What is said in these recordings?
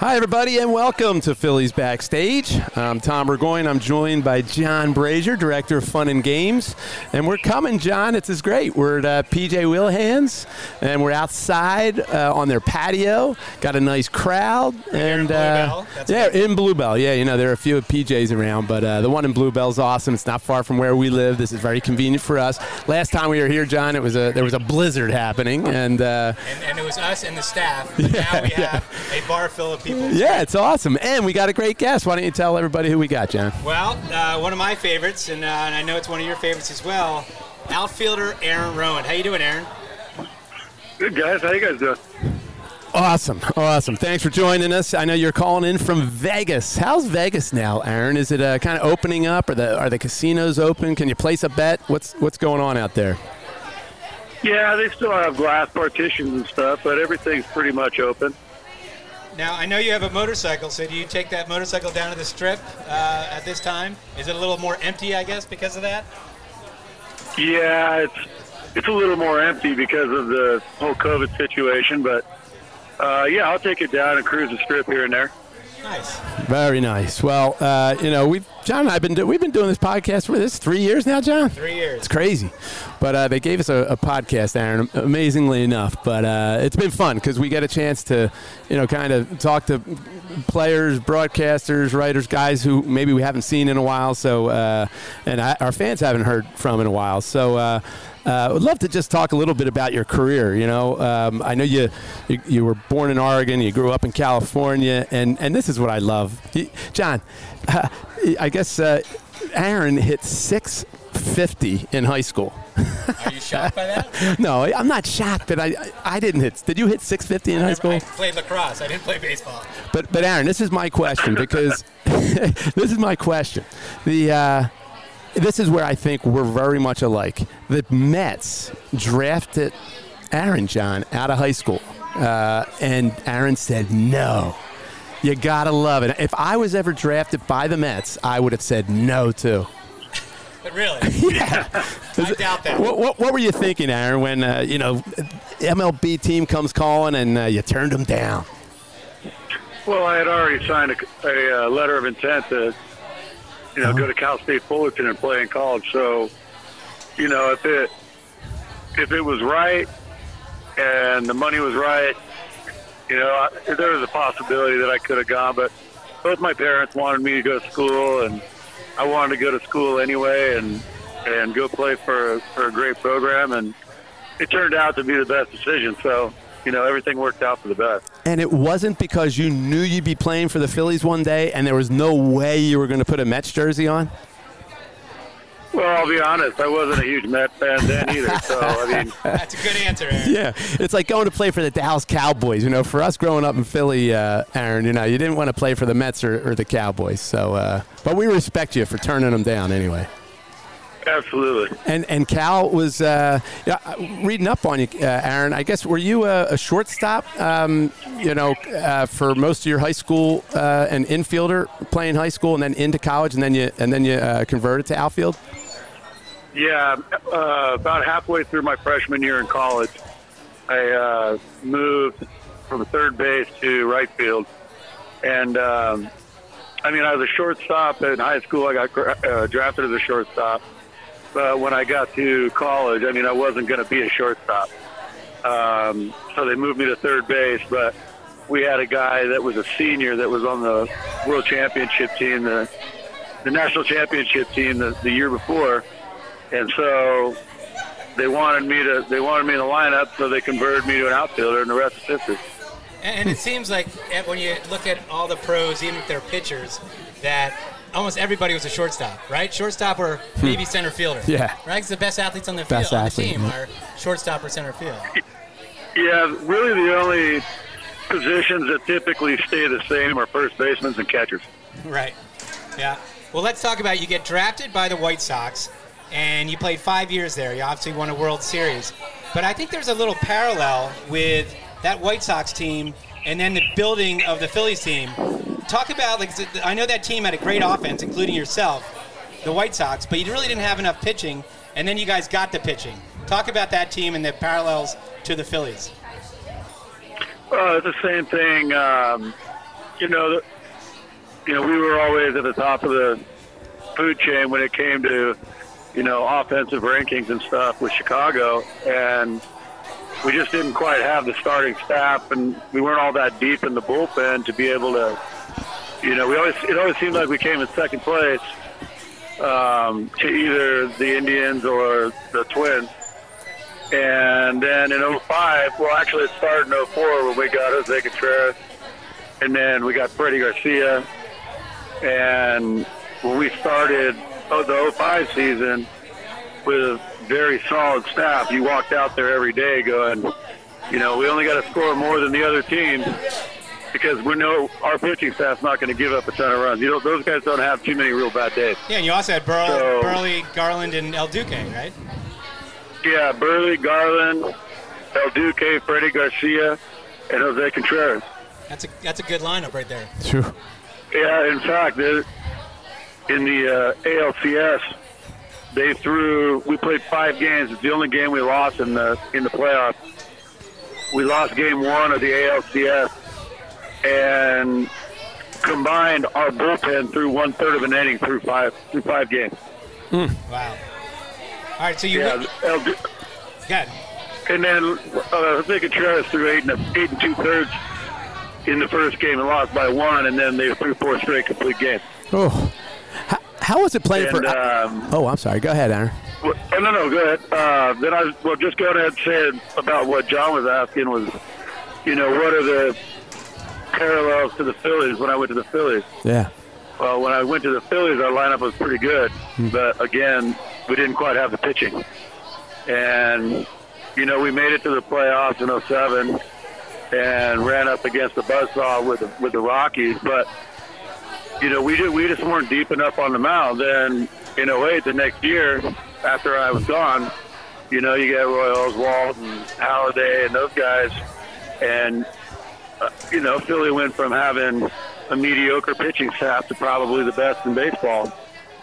Hi, everybody, and welcome to Phillies Backstage. I'm Tom Burgoyne. I'm joined by John Brazer, Director of Fun and Games. And we're coming, John. It's is great. We're at uh, PJ Whelihan's, and we're outside uh, on their patio. Got a nice crowd. and uh, Yeah, in Bluebell. Yeah, you know, there are a few of PJs around, but uh, the one in Bluebell's awesome. It's not far from where we live. This is very convenient for us. Last time we were here, John, it was a there was a blizzard happening, and, uh, and, and it was us and the staff. But Yeah, now we yeah. have a bar full of people. Yeah, it's awesome. And we got a great guest. Why don't you tell everybody who we got, John? Well, uh, one of my favorites, and, uh, and I know it's one of your favorites as well. Outfielder Aaron Rowand. How you doing, Aaron? Good guys, how you guys doing? Awesome, awesome. Thanks for joining us. I know you're calling in from Vegas. How's Vegas now, Aaron? Is it uh, kind of opening up? Are the are the casinos open? Can you place a bet? What's what's going on out there? Yeah, they still have glass partitions and stuff, but everything's pretty much open. Now, I know you have a motorcycle, so do you take that motorcycle down to the strip uh, at this time? Is it a little more empty, I guess, because of that? Yeah, it's it's a little more empty because of the whole COVID situation, but uh, yeah, I'll take it down and cruise the strip here and there. Nice. Very nice. Well, uh, you know, we've John and I've been do, we've been doing this podcast for this three years now, John. Three years. It's crazy, but uh, they gave us a, a podcast, Aaron. Amazingly enough, but uh, it's been fun because we get a chance to, you know, kind of talk to players, broadcasters, writers, guys who maybe we haven't seen in a while. So, uh, and I, our fans haven't heard from in a while. So. Uh, uh, I would love to just talk a little bit about your career. You know, um, I know you, you you were born in Oregon, you grew up in California, and, and this is what I love, John. Uh, I guess uh, Aaron hit 650 in high school. Are you shocked by that? No, I'm not shocked, but I I I didn't hit. Did you hit 650 in high school? I played lacrosse. I didn't play baseball. But but Aaron, this is my question because this is my question. The uh, this is where I think we're very much alike. The Mets drafted Aaron John out of high school, uh, and Aaron said no. You gotta love it. If I was ever drafted by the Mets, I would have said no too. But really, I doubt that. What, what, what were you thinking, Aaron, when uh, you know MLB team comes calling and uh, you turned them down? Well, I had already signed a, a uh, letter of intent to, you know, uh-huh. go to Cal State Fullerton and play in college. So, you know, if it if it was right and the money was right, you know, I, there was a possibility that I could have gone. But both my parents wanted me to go to school, and I wanted to go to school anyway, and and go play for for a great program, and it turned out to be the best decision. So, you know, everything worked out for the best. And it wasn't because you knew you'd be playing for the Phillies one day and there was no way you were going to put a Mets jersey on? Well, I'll be honest, I wasn't a huge Met fan then either. So, I mean, That's a good answer, Aaron. Yeah, it's like going to play for the Dallas Cowboys. You know, for us growing up in Philly, uh, Aaron, you know, you didn't want to play for the Mets or, or the Cowboys. So, uh, but we respect you for turning them down anyway. Absolutely. And and Cal was uh, yeah, reading up on you, uh, Aaron. I guess were you a, a shortstop? Um, you know, uh, for most of your high school, uh, an infielder playing high school, and then into college, and then you and then you uh, converted to outfield. Yeah, uh, about halfway through my freshman year in college, I uh, moved from third base to right field, and um, I mean I was a shortstop in high school. I got uh, drafted as a shortstop, but when I got to college, I mean I wasn't going to be a shortstop, um, so they moved me to third base. But we had a guy that was a senior that was on the world championship team, the the national championship team the, the year before. And so they wanted me to they wanted me in the lineup, so they converted me to an outfielder, and the rest is history. And, and it seems like eh, when you look at all the pros, even if they're pitchers, that almost everybody was a shortstop, right? Shortstop or maybe center fielder. Hmm. Yeah. Right? 'Cause the best athletes on the Best field, on the athlete, team yeah. are shortstop or center field. Yeah, really the only positions that typically stay the same are first basemen and catchers. Right. Yeah. Well, let's talk about you get drafted by the White Sox, and you played five years there. You obviously won a World Series, but I think there's a little parallel with that White Sox team and then the building of the Phillies team. Talk about like I know that team had a great offense, including yourself, the White Sox, but you really didn't have enough pitching, and then you guys got the pitching. Talk about that team and the parallels to the Phillies. Uh, it's the same thing. Um, you know, you know, we were always at the top of the food chain when it came to, you know, offensive rankings and stuff with Chicago, and we just didn't quite have the starting staff, and we weren't all that deep in the bullpen to be able to, you know, we always it always seemed like we came in second place um, to either the Indians or the Twins. And then in 05, well, actually it started in 04 when we got Jose Contreras, and then we got Freddie Garcia. And when we started oh, the 05 season with a very solid staff, you walked out there every day going, you know, we only got to score more than the other teams because we know our pitching staff's not going to give up a ton of runs. You know, those guys don't have too many real bad days. Yeah, and you also had Burl, So- Buehrle, Garland, and El Duque, right? Yeah, Buehrle, Garland, El Duque, Freddie Garcia, and Jose Contreras. That's a that's a good lineup right there. True. Yeah, in fact, in the uh, ALCS, they threw. We played five games. It's the only game we lost in the in the playoffs. We lost game one of the ALCS, and combined our bullpen threw one third of an inning through five through five games. Wow. All right, so you Yeah, El Du- good. and then uh, Jose Contreras threw eight and a, eight and two thirds in the first game and lost by one, and then they threw four straight complete games. Oh, how, how was it playing And for? um, oh, I'm sorry. Go ahead, Aaron. Well, oh, no, no, go ahead. Uh, then I well, just go ahead and say about what John was asking was, you know, what are the parallels to the Phillies when I went to the Phillies? Yeah. Well, when I went to the Phillies, our lineup was pretty good, hmm. but again, we didn't quite have the pitching. And you know, we made it to the playoffs in '07 and ran up against the buzzsaw with the, with the Rockies, but you know, we did we just weren't deep enough on the mound. Then in '08, the next year, after I was gone, you know, you got Roy Oswalt and Halladay and those guys, and you know, Philly went from having a mediocre pitching staff to probably the best in baseball,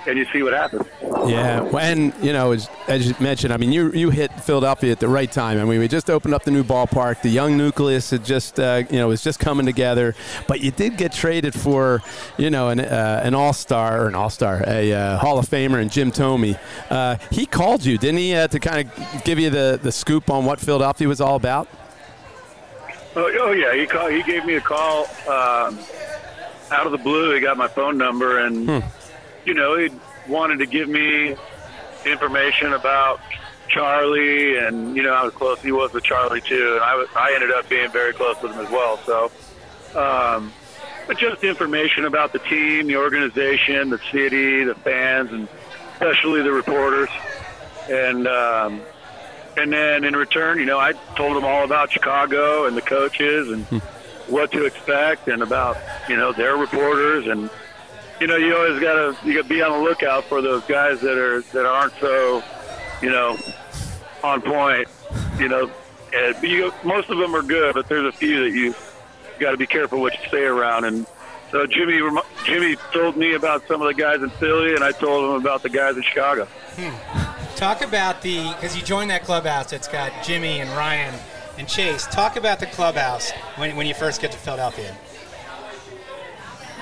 and you see what happens. Yeah, and you know, as, as you mentioned, I mean, you you hit Philadelphia at the right time. I mean, we just opened up the new ballpark. The young nucleus had just uh, you know was just coming together. But you did get traded for you know an uh, an all star or an all star, a uh, Hall of Famer, and Jim Thome. Uh, he called you, didn't he, uh, to kind of give you the the scoop on what Philadelphia was all about? Oh, oh yeah, he called. He gave me a call um, out of the blue. He got my phone number, and you know, he wanted to give me information about Charlie, and you know how close he was with Charlie too. And I was, I ended up being very close with him as well. So, um, but just information about the team, the organization, the city, the fans, and especially the reporters. And um, and then in return, you know, I told them all about Chicago and the coaches and hmm. what to expect, and about you know their reporters and you know, you always gotta you gotta be on the lookout for those guys that are that aren't so, you know, on point. You know, and you, most of them are good, but there's a few that you got to be careful what you say around. And so Jimmy rem- Jimmy told me about some of the guys in Philly, and I told him about the guys in Chicago. Hmm. Talk about the because you joined that clubhouse. It's got Jimmy and Ryan and Chase. Talk about the clubhouse when, when you first get to Philadelphia.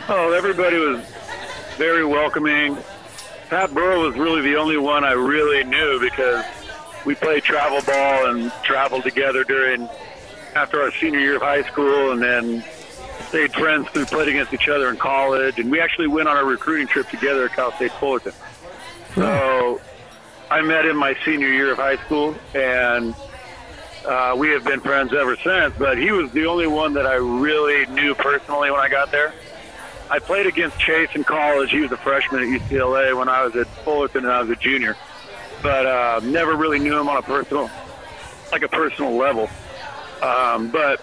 Oh, everybody was very welcoming. Pat Burrell was really the only one I really knew because we played travel ball and traveled together during after our senior year of high school, and then stayed friends through played against each other in college. And we actually went on a recruiting trip together at Cal State Fullerton. So, I met him my senior year of high school, and uh, we have been friends ever since. But he was the only one that I really knew personally when I got there. I played against Chase in college. He was a freshman at UCLA when I was at Fullerton and I was a junior, but uh, never really knew him on a personal, like a personal level. Um, but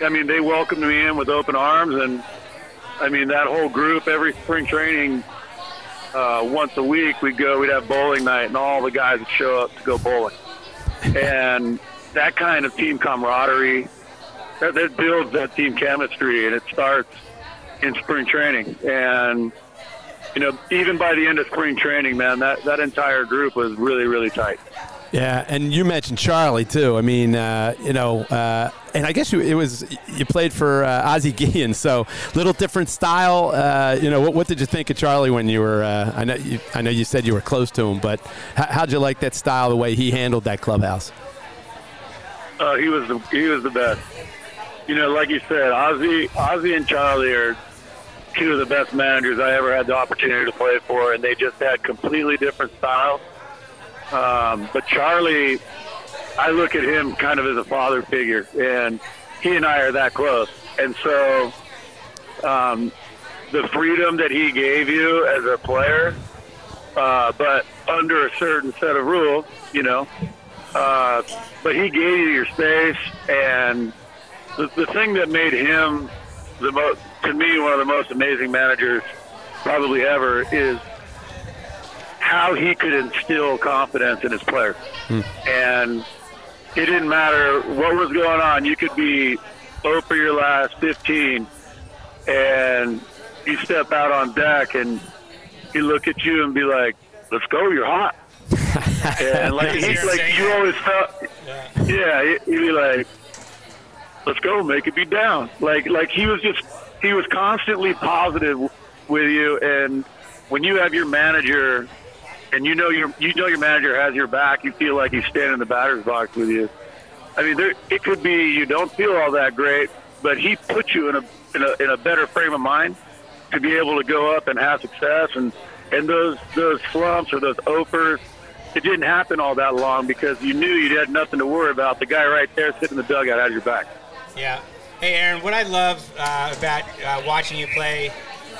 I mean, they welcomed me in with open arms, and I mean that whole group. Every spring training, uh, once a week, we'd go. We'd have bowling night, and all the guys would show up to go bowling. and that kind of team camaraderie that, that builds that team chemistry, and it starts in spring training. And you know, even by the end of spring training, man, that that entire group was really, really tight. Yeah, and you mentioned Charlie too. I mean, uh, you know, uh, and I guess you, it was you played for uh, Ozzie Guillen, so little different style. Uh, you know, what, what, did you think of Charlie when you were? Uh, I know you, I know you said you were close to him, but how, how'd you like that style, the way he handled that clubhouse? Uh, he was the he was the best. You know, like you said, Ozzie, Ozzie and Charlie are two of the best managers I ever had the opportunity to play for, and they just had completely different styles. Um, but Charlie, I look at him kind of as a father figure, and he and I are that close. And so, um, the freedom that he gave you as a player, uh, but under a certain set of rules, you know. Uh, but he gave you your space, and the, the thing that made him the most to me one of the most amazing managers probably ever is how he could instill confidence in his players. Hmm. And it didn't matter what was going on. You could be over your last 15 and you step out on deck and he look at you and be like, let's go, you're hot. and like, he's like, you always felt, yeah, yeah he'd be like, let's go, make it be down. Like, like he was just he was constantly positive with you, and when you have your manager, and you know your you know your manager has your back, you feel like he's standing in the batter's box with you. I mean, there, it could be you don't feel all that great, but he puts you in a in a in a better frame of mind to be able to go up and have success, and and those those slumps or those opers. It didn't happen all that long because you knew you had nothing to worry about. The guy right there sitting in the dugout had your back. Yeah, Hey, Aaron, what I love uh, about uh, watching you play,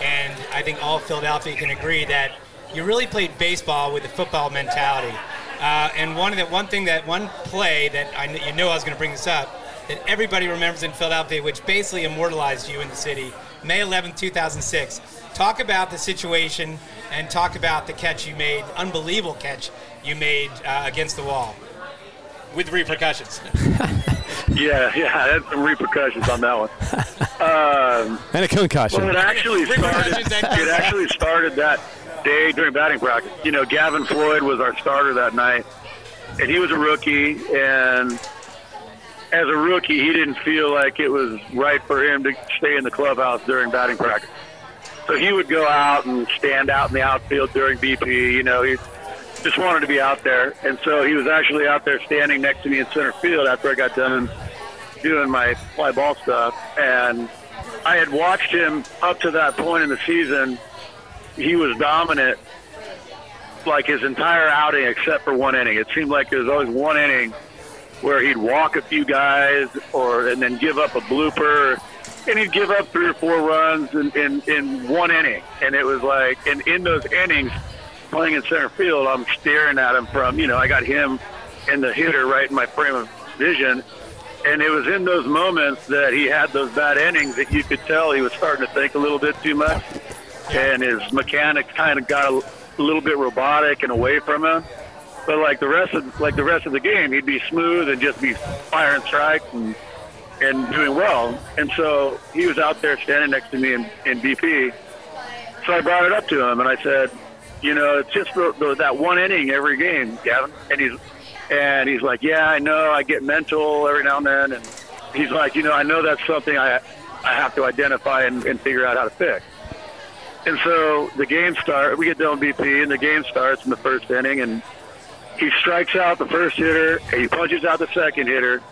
and I think all Philadelphia can agree that you really played baseball with a football mentality. Uh, and one of the one thing that one play that I you know I was going to bring this up that everybody remembers in Philadelphia, which basically immortalized you in the city, May 11, 2006. Talk about the situation and talk about the catch you made, unbelievable catch you made uh, against the wall with repercussions. yeah, yeah, I had some repercussions on that one. Um, and a concussion. Well, it actually started. it actually started that day during batting practice. You know, Gavin Floyd was our starter that night, and he was a rookie. And as a rookie, he didn't feel like it was right for him to stay in the clubhouse during batting practice. So he would go out and stand out in the outfield during BP. You know, he just wanted to be out there. And so he was actually out there standing next to me in center field after I got done doing my fly ball stuff. And I had watched him up to that point in the season. He was dominant like his entire outing except for one inning. It seemed like there was always one inning where he'd walk a few guys or and then give up a blooper and he'd give up three or four runs in, in, in one inning. And it was like and in those innings playing in center field, I'm staring at him from, you know, I got him and the hitter right in my frame of vision. And it was in those moments that he had those bad innings that you could tell he was starting to think a little bit too much. And his mechanics kind of got a, little bit robotic and away from him. But like the rest of like the rest of the game, he'd be smooth and just be firing strikes and and doing well. And so he was out there standing next to me in, in BP. So I brought it up to him and I said, you know, it's just the, the, that one inning every game, Gavin. And he's and he's like, yeah, I know. I get mental every now and then, and he's like, you know, I know that's something I I have to identify and, and figure out how to fix. And so the game starts. We get done BP, and the game starts in the first inning, and he strikes out the first hitter, and he punches out the second hitter.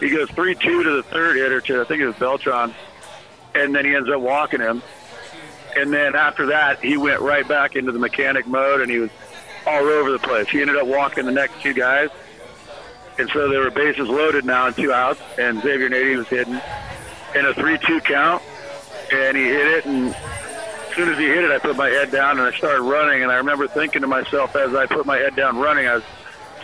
He goes three-two to the third hitter, to I think it was Beltran, and then he ends up walking him and then after that, he went right back into the mechanic mode, and he was all over the place. He ended up walking the next two guys, and so there were bases loaded now and two outs, and Xavier Nady was hitting in a three-two count, and he hit it, and soon as he hit it, I put my head down and I started running, and I remember thinking to myself as I put my head down running, I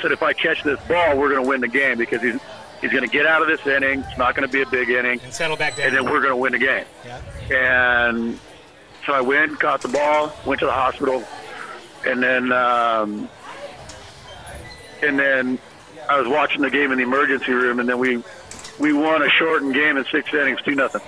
said, if I catch this ball, we're going to win the game because he's he's going to get out of this inning. It's not going to be a big inning, And settle back down. and then we're going to win the game. yeah. And so I went, caught the ball, went to the hospital, and then um, and then I was watching the game in the emergency room, and then we we won a shortened game in six innings, two nothing.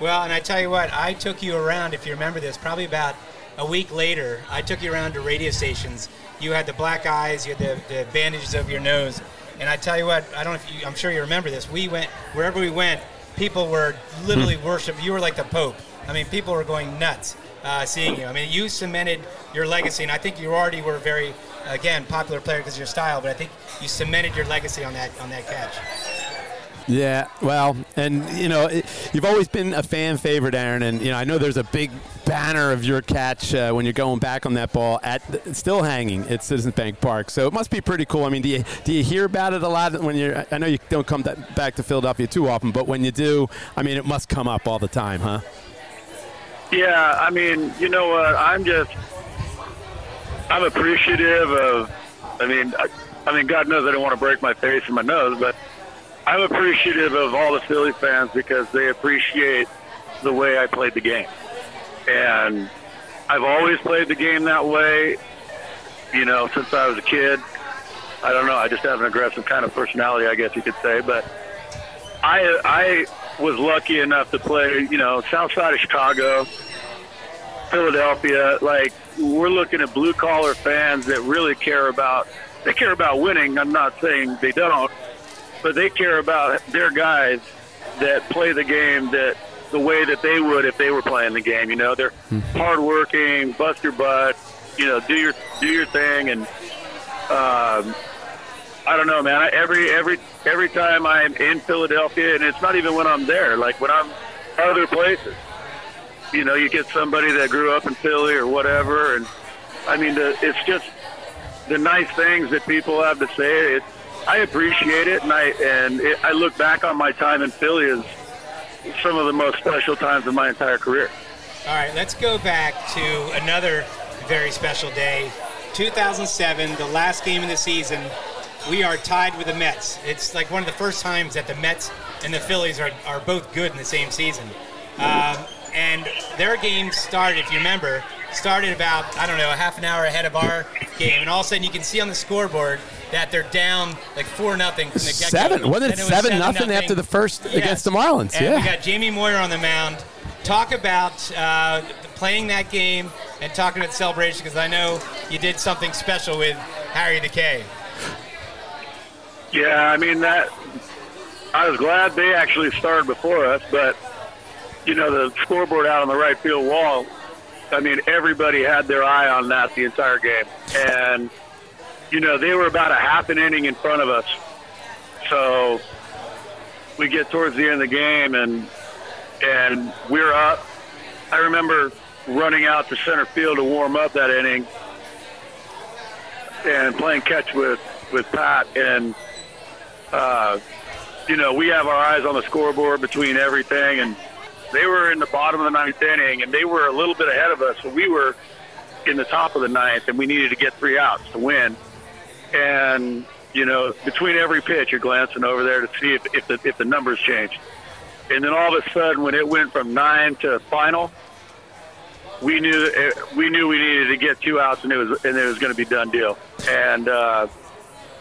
Well, and I tell you what, I took you around, if you remember this, probably about a week later. I took you around to radio stations. You had the black eyes, you had the, the bandages over your nose. And I tell you what, I don't know if you, I'm sure you remember this. We went, wherever we went, people were literally worship. You were like the Pope. I mean, people were going nuts uh, seeing you. I mean, you cemented your legacy, and I think you already were a very, again, popular player because of your style, but I think you cemented your legacy on that on that catch. Yeah, well, and you know, it, you've always been a fan favorite, Aaron, and you know, I know there's a big banner of your catch uh, when you're going back on that ball at still hanging at Citizens Bank Park. So it must be pretty cool. I mean, do you do you hear about it a lot when you're? I know you don't come back to Philadelphia too often, but when you do, I mean, it must come up all the time, huh? Yeah, I mean, you know what? I'm just, I'm appreciative of. I mean, I, I mean, God knows I don't want to break my face and my nose, but I'm appreciative of all the Philly fans because they appreciate the way I played the game, and I've always played the game that way. You know, since I was a kid. I don't know. I just have an aggressive kind of personality, I guess you could say, but I I was lucky enough to play, you know, south side of Chicago, Philadelphia. Like we're looking at blue collar fans that really care about they care about winning. I'm not saying they don't, but they care about their guys that play the game that the way that they would if they were playing the game. You know, they're hardworking, bust your butt, you know, do your do your thing, and um, I don't know, man. I, every every every time I'm in Philadelphia, and it's not even when I'm there. Like when I'm other places, you know, you get somebody that grew up in Philly or whatever, and I mean, the, it's just the nice things that people have to say. It, I appreciate it, and I and it, I look back on my time in Philly as some of the most special times of my entire career. All right, let's go back to another very special day. 2007, the last game of the season. We are tied with the Mets. It's like one of the first times that the Mets and the Phillies are, are both good in the same season. Um, and their game started, if you remember, started about, I don't know, a half an hour ahead of our game. And all of a sudden you can see on the scoreboard that they're down like 4 nothing from the get-go. Seven. Wasn't it Then was seven nothing after the first against the Marlins? And yeah. we got Jamie Moyer on the mound. Talk about uh, playing that game and talking about the celebration because I know you did something special with Harry the K. Yeah, I mean that. I was glad they actually started before us, but you know the scoreboard out on the right field wall. I mean, everybody had their eye on that the entire game, and you know they were about a half an inning in front of us. So we get towards the end of the game, and and we're up. I remember running out to center field to warm up that inning, and playing catch with with Pat and uh, you know, we have our eyes on the scoreboard between everything, and they were in the bottom of the ninth inning, and they were a little bit ahead of us. So we were in the top of the ninth, and we needed to get three outs to win. And you know, between every pitch, you're glancing over there to see if, if the if the numbers changed. And then all of a sudden, when it went from nine to final, we knew we knew we needed to get two outs, and it was and it was going to be done deal. And uh,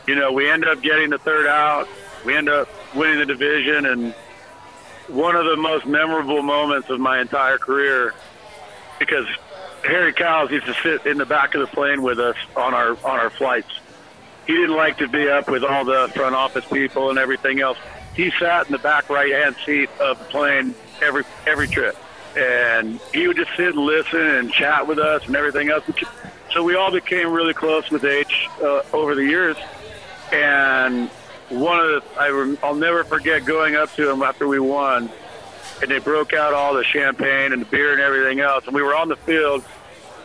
you know, we end up getting the third out. We end up winning the division, and one of the most memorable moments of my entire career, because Harry Kalas used to sit in the back of the plane with us on our on our flights. He didn't like to be up with all the front office people and everything else. He sat in the back right hand seat of the plane every every trip, and he would just sit and listen and chat with us and everything else. So we all became really close with H uh, over the years. And one of the, I, I'll never forget going up to him after we won, and they broke out all the champagne and the beer and everything else. And we were on the field,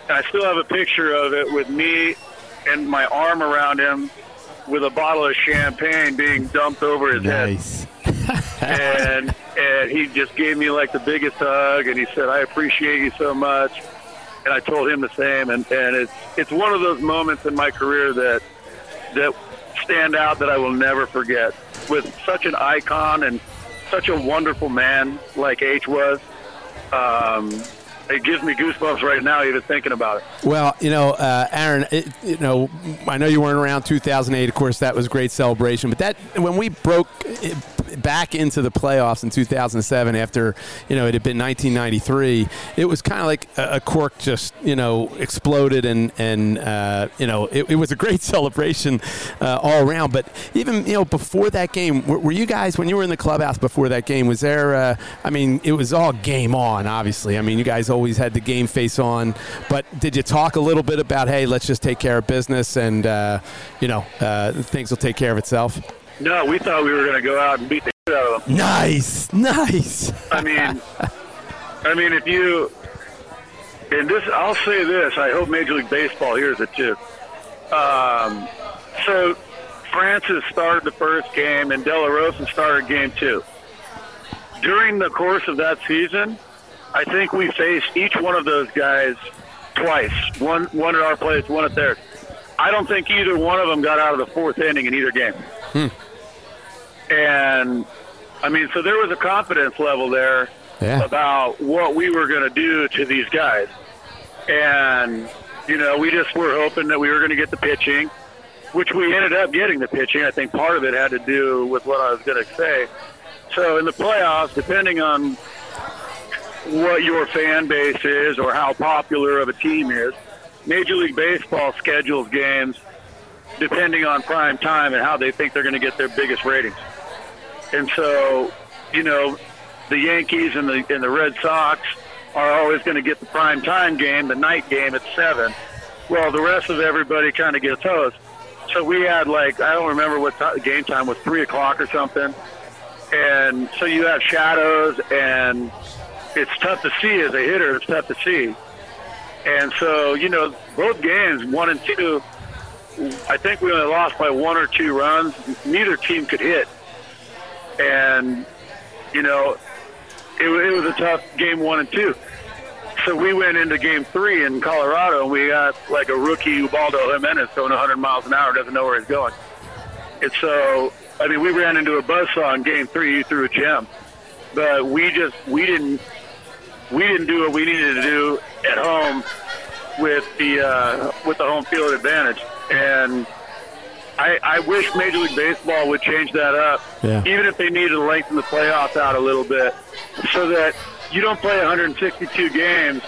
I still have a picture of it with me and my arm around him with a bottle of champagne being dumped over his Nice. head. And and he just gave me like the biggest hug and he said, I appreciate you so much. And I told him the same and, and it's it's one of those moments in my career that that stand out that I will never forget. With such an icon and such a wonderful man like H was, um, it gives me goosebumps right now even thinking about it. Well, you know, uh, Aaron, it, you know, I know you weren't around 2008. Of course, that was great celebration. But that when we broke back into the playoffs in 2007, after you know it had been 1993, it was kind of like a, a cork just you know exploded, and and uh, you know it, it, was a great celebration uh, all around. But even you know before that game, were, were, you guys when you were in the clubhouse before that game? Was there? Uh, I mean, it was all game on, obviously. I mean, you guys always had the game face on. But did you talk a little bit about, hey, let's just take care of business and, uh, you know, uh, things will take care of itself? No, we thought we were going to go out and beat the shit out of them. Nice, nice. I mean, I mean, if you and this, I'll say this. I hope Major League Baseball hears it too. Um, so Francis started the first game, and De La Rosa started game two. During the course of that season, I think we faced each one of those guys twice. One one at our place, one at theirs. I don't think either one of them got out of the fourth inning in either game. Hmm. And I mean, so there was a confidence level there yeah. about what we were going to do to these guys. And you know, we just were hoping that we were going to get the pitching, which we ended up getting the pitching. I think part of it had to do with what I was going to say. So in the playoffs, depending on what your fan base is or how popular of a team is. Major League Baseball schedules games depending on prime time and how they think they're going to get their biggest ratings. And so, you know, the Yankees and the and the Red Sox are always going to get the prime time game, the night game at seven. Well, the rest of everybody kind of gets host. So we had like I don't remember what t- game time was, three o'clock or something. And so you have shadows and it's tough to see as a hitter. It's tough to see. And so, you know, both games, one and two, I think we only lost by one or two runs. Neither team could hit. And, you know, it, it was a tough game one and two. So we went into game three in Colorado, and we got like a rookie Ubaldo Jimenez throwing 100 miles an hour, doesn't know where he's going. And so, I mean, we ran into a buzzsaw in game three. Threw a gem. But we just, we didn't we didn't do what we needed to do at home with the uh, with the home field advantage. And I, I wish Major League Baseball would change that up, yeah. even if they needed to lengthen the playoffs out a little bit, so that you don't play 162 games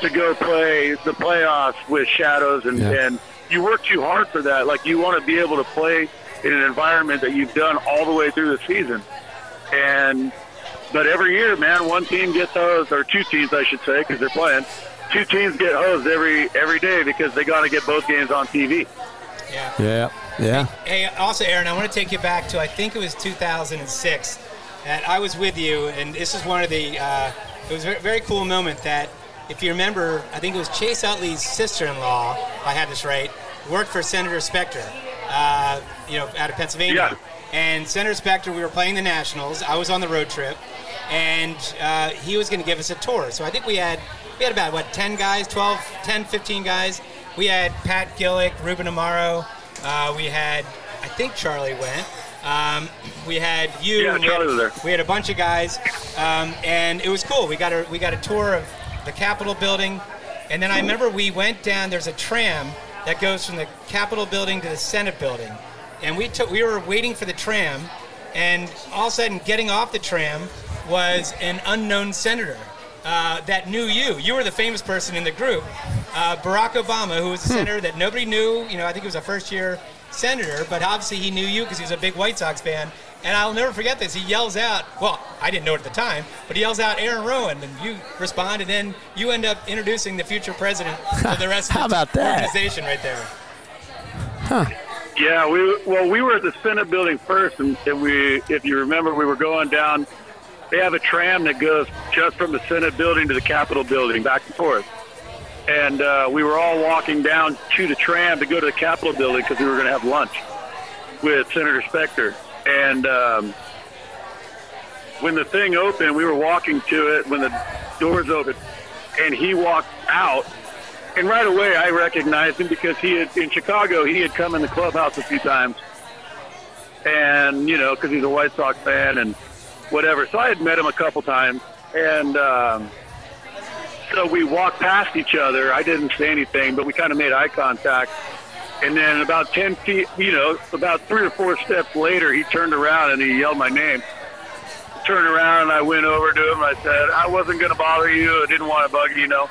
to go play the playoffs with shadows and, Yeah. and you work too hard for that. Like you want to be able to play in an environment that you've done all the way through the season. And but every year, man, one team gets hosed, or two teams, I should say, because they're playing. Two teams get hosed every every day because they got to get both games on TV. Yeah. Yeah, yeah. Hey, also, Aaron, I want to take you back to I think it was 2006, and I was with you, and this is one of the. Uh, it was a very, very cool moment that, if you remember, I think it was Chase Utley's sister-in-law, if I have this right, worked for Senator Specter, uh, you know, out of Pennsylvania. Yeah. And Senator Specter, we were playing the Nationals. I was on the road trip, and uh, he was going to give us a tour. So I think we had we had about what 10 guys, 12, 10, 15 guys. We had Pat Gillick, Ruben Amaro. Uh, we had I think Charlie went. Um, we had you. Yeah, and we Charlie had, was there. We had a bunch of guys, um, and it was cool. We got a we got a tour of the Capitol building, and then I remember we went down. There's a tram that goes from the Capitol building to the Senate building, and we took we were waiting for the tram, and all of a sudden getting off the tram was an unknown senator. Uh, that knew you. You were the famous person in the group. Uh, Barack Obama, who was a senator that nobody knew. You know, I think he was a first-year senator, but obviously he knew you because he was a big White Sox fan. And I'll never forget this. He yells out, well, I didn't know it at the time, but he yells out Aaron Rowand, and you respond, and then you end up introducing the future president of the rest of the about that? organization right there. Huh. Yeah, we well we were at the Senate building first, and, and we, if you remember, we were going down. They have a tram that goes just from the Senate building to the Capitol building, back and forth. and uh, we were all walking down to the tram to go to the Capitol building because we were going to have lunch with Senator Specter. And um, when the thing opened, we were walking to it when the doors opened, and he walked out. And right away, I recognized him because he had in Chicago. He had come in the clubhouse a few times, and you know, because he's a White Sox fan and whatever. So I had met him a couple times, and um, so we walked past each other. I didn't say anything, but we kind of made eye contact. And then about 10 feet, you know, about three or four steps later, he turned around and he yelled my name. Turned around and I went over to him. I said, I wasn't going to bother you. I didn't want to bug you, you know.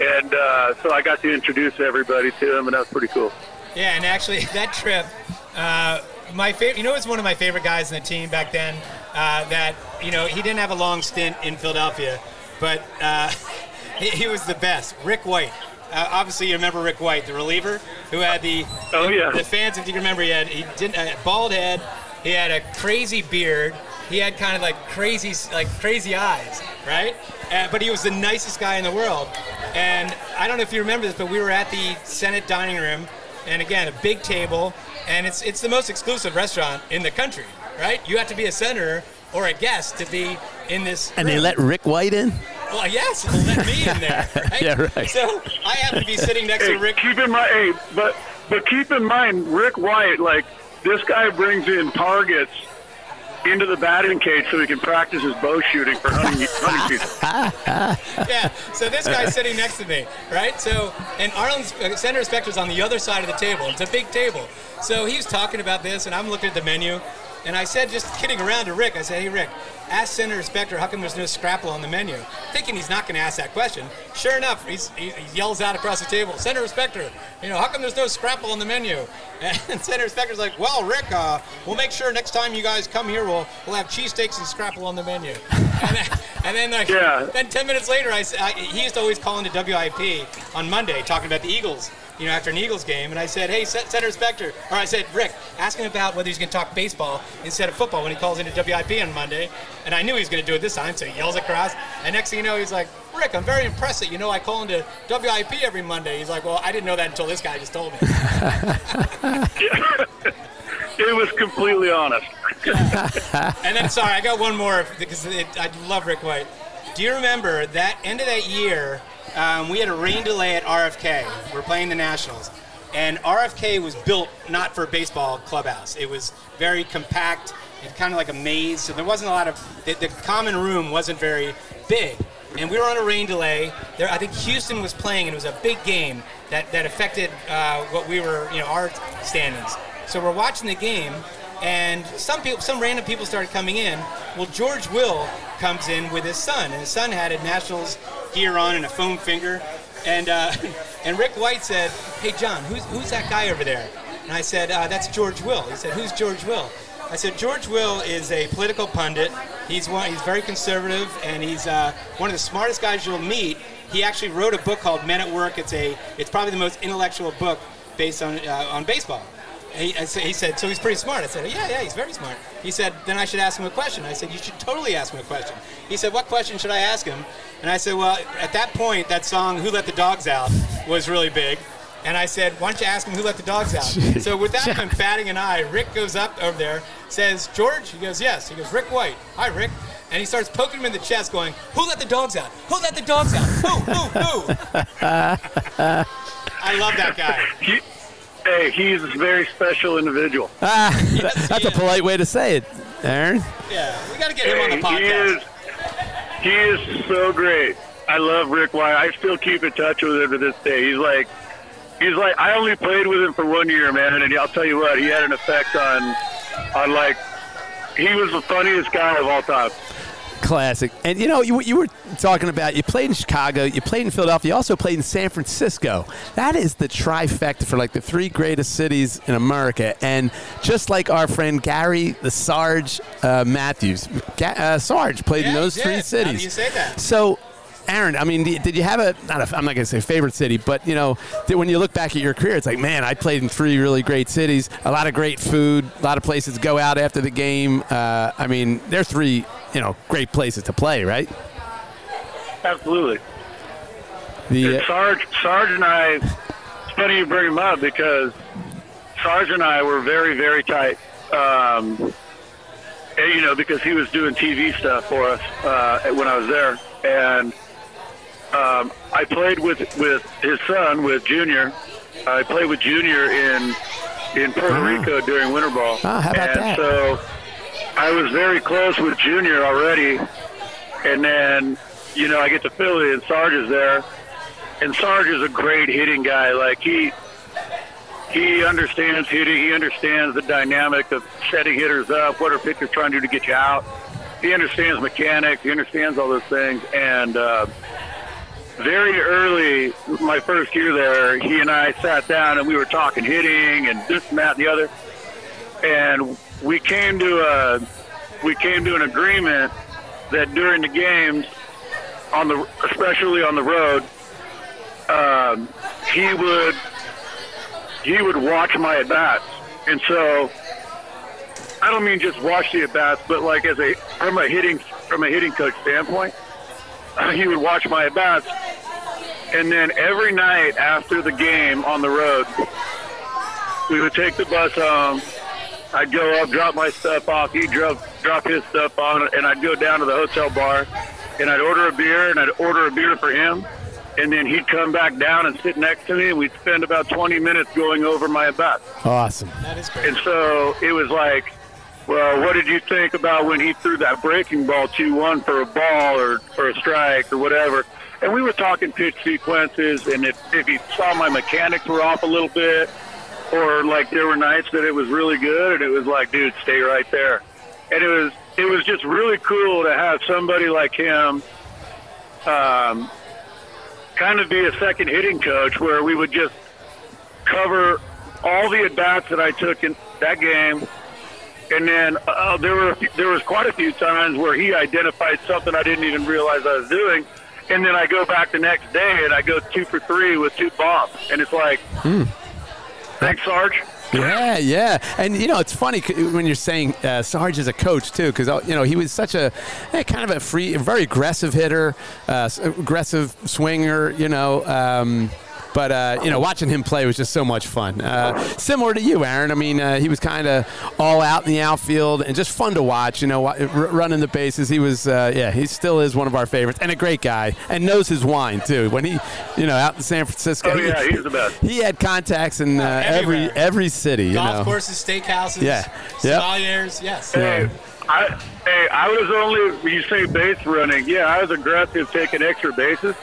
And uh, so I got to introduce everybody to him, and that was pretty cool. Yeah, and actually, that trip, uh, my favorite, you know, was one of my favorite guys in the team back then. Uh, that you know, he didn't have a long stint in Philadelphia, but uh, he, he, was the best. Rick White. Uh, obviously, you remember Rick White, the reliever who had the oh yeah the fans. If you remember, he had he did a bald head. He had a crazy beard. He had kind of like crazy like crazy eyes, right? Uh, but he was the nicest guy in the world. And I don't know if you remember this, but we were at the Senate dining room, and again, a big table, and it's it's the most exclusive restaurant in the country, right? You have to be a senator or a guest to be in this. And room. they let Rick White in. Well, yes, they let me in there. Right? yeah, right. So I happen to be sitting next hey, to Rick. Keep in mind, hey, but but keep in mind, Rick White, like this guy brings in targets into the batting cage so he can practice his bow shooting for hunting, hunting people. yeah. So this guy's sitting next to me, right? So and Arlen's uh, Senator Specter's on the other side of the table. It's a big table. So he was talking about this, and I'm looking at the menu, and I said, just kidding around to Rick, I said, hey Rick, ask Senator Specter how come there's no scrapple on the menu, thinking he's not going to ask that question. Sure enough, he, he yells out across the table, Senator Specter, you know, how come there's no scrapple on the menu? And Senator Specter's like, well, Rick, uh, we'll make sure next time you guys come here, we'll we'll have cheesesteaks and scrapple on the menu. And then, and then like, Yeah. then 10 minutes later, I, I, he used to always call into WIP on Monday talking about the Eagles you know, after an Eagles game, and I said, "Hey, Senator Specter," or I said, "Rick, ask him about whether he's going to talk baseball instead of football when he calls into WIP on Monday." And I knew he was going to do it this time, so he yells across. And next thing you know, he's like, "Rick, I'm very impressed that you know I call into WIP every Monday." He's like, "Well, I didn't know that until this guy just told me." It was completely honest. and then, sorry, I got one more because it, I love Rick White. Do you remember that end of that year? Um, we had a rain delay at RFK. We're playing the Nationals, and RFK was built not for a baseball clubhouse. It was very compact. It's kind of like a maze, so there wasn't a lot of the, the common room wasn't very big. And we were on a rain delay. There, I think Houston was playing, and it was a big game that, that affected uh, what we were, you know, our standings. So we're watching the game, and some people, some random people started coming in. Well, George Will comes in with his son, and his son had a Nationals gear on and a foam finger, and uh, and Rick White said, "Hey John, who's who's that guy over there?" And I said, uh, "That's George Will." He said, "Who's George Will?" I said, "George Will is a political pundit. He's one. He's very conservative, and he's uh, one of the smartest guys you'll meet. He actually wrote a book called Men at Work. It's a it's probably the most intellectual book based on uh, on baseball." He, he said, so he's pretty smart. I said, yeah, yeah, he's very smart. He said, then I should ask him a question. I said, you should totally ask him a question. He said, what question should I ask him? And I said, well, at that point, that song, Who Let the Dogs Out, was really big. And I said, why don't you ask him who let the dogs out? So without him batting an eye, Rick goes up over there, says, George? He goes, yes. He goes, Rick White. Hi, Rick. And he starts poking him in the chest, going, who let the dogs out? Who let the dogs out? Who, who, who? I love that guy. He, hey, he's a very special individual. Ah, Yes, that's a polite way to say it, Aaron. Yeah, we got to get him on the Hey, he podcast. He is so great. I love Rick White. I still keep in touch with him to this day. He's like he's like I only played with him for one year, man, and I'll tell you what, he had an effect on on like he was the funniest guy of all time. Classic. And you know, you, you were talking about you played in Chicago, you played in Philadelphia, you also played in San Francisco. That is the trifecta for like the three greatest cities in America. And just like our friend Gary the Sarge uh, Matthews, Ga- uh, Sarge played in Yeah, he those three cities. that you say that. So. Aaron, I mean, did you have a? Not a I'm not going to say favorite city, but you know, when you look back at your career, it's like, man, I played in three really great cities, a lot of great food, a lot of places to go out after the game. Uh, I mean, they're three, you know, great places to play, right? Absolutely. The And Sarge, Sarge and I, it's funny you bring him up because Sarge and I were very, very tight. Um, and, you know, because he was doing TV stuff for us uh, when I was there, and um, I played with with his son, with Junior. I played with Junior in in Puerto Ah. Rico during winter ball. Ah, how about and that? so I was very close with Junior already, and then you know I get to Philly and Sarge is there, and Sarge is a great hitting guy. Like he he understands hitting. He understands the dynamic of setting hitters up. What are pitchers trying to do to get you out? He understands mechanics. He understands all those things. And uh, very early, my first year there, he and I sat down and we were talking hitting and this and that and the other. And we came to a we came to an agreement that during the games, on the especially on the road, um, he would he would watch my at bats, and so I don't mean just watch the at bats, but like as a from a hitting from a hitting coach standpoint, he would watch my at bats, and then every night after the game on the road, we would take the bus home. I'd go up, drop my stuff off. He'd drop drop his stuff on, and I'd go down to the hotel bar, and I'd order a beer, and I'd order a beer for him, and then he'd come back down and sit next to me, and we'd spend about 20 minutes going over my at bats. awesome. That is great. And so it was like, well, what did you think about when he threw that breaking ball 2-1 for a ball or for a strike or whatever? And we were talking pitch sequences, and if, if he saw my mechanics were off a little bit, or like there were nights that it was really good, and it was like, dude, stay right there. And it was it was just really cool to have somebody like him, um, kind of be a second hitting coach, where we would just cover all the at bats that I took in that game, and then uh, there were there was quite a few times where he identified something I didn't even realize I was doing, and then I go back the next day and I go two for three with two bombs, and it's like, thanks, Sarge. Yeah, yeah, and you know it's funny when you're saying uh, Sarge is a coach too, because you know he was such a eh, kind of a free, very aggressive hitter, uh, aggressive swinger, you know. Um, but uh, you know, watching him play was just so much fun. Uh, similar to you, Aaron. I mean, uh, he was kind of all out in the outfield and just fun to watch. You know, r- running the bases. He was, uh, yeah, he still is one of our favorites and a great guy and knows his wine too. When he, you know, out in San Francisco, Oh he- yeah, he's the best. he had contacts in uh, every every city. You Golf know. courses, steakhouses, Yeah. Yep. sommeliers, yes. Hey, I, hey, I was only when you say base running. Yeah, I was aggressive taking extra bases,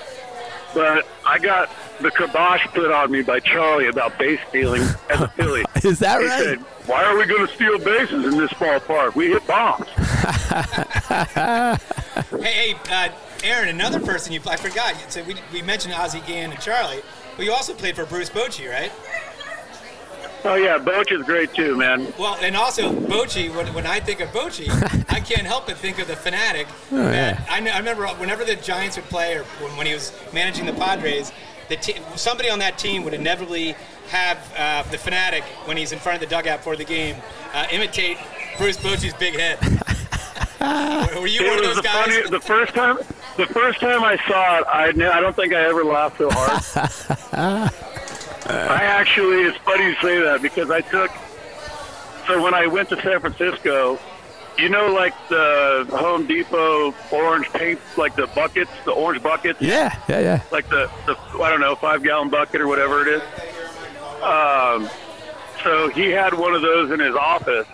but I got the kibosh put on me by Charlie about base stealing as a Philly. Is that He right? said, "Why are we going to steal bases in this ballpark? We hit bombs." Hey, hey uh, Aaron, another person you I forgot. So we, we mentioned Ozzie Gann and Charlie, but you also played for Bruce Bochy, right? Oh yeah, Boch is great too, man. Well, and also Bochy. When, when I think of Bochy, I can't help but think of the Phanatic. Oh, yeah. I, I remember whenever the Giants would play, or when, when he was managing the Padres, the te- somebody on that team would inevitably have uh, the Phanatic when he's in front of the dugout for the game uh, imitate Bruce Bochy's big head. Were- Were you one of was those the guys? funny. The first time, the first time I saw it, I I don't think I ever laughed so hard. I actually, it's funny you say that because I took. So when I went to San Francisco, you know, like the Home Depot orange paint, like the buckets, the orange buckets, Yeah, yeah, yeah. like the, the I don't know, five gallon bucket or whatever it is. Um, so he had one of those in his office.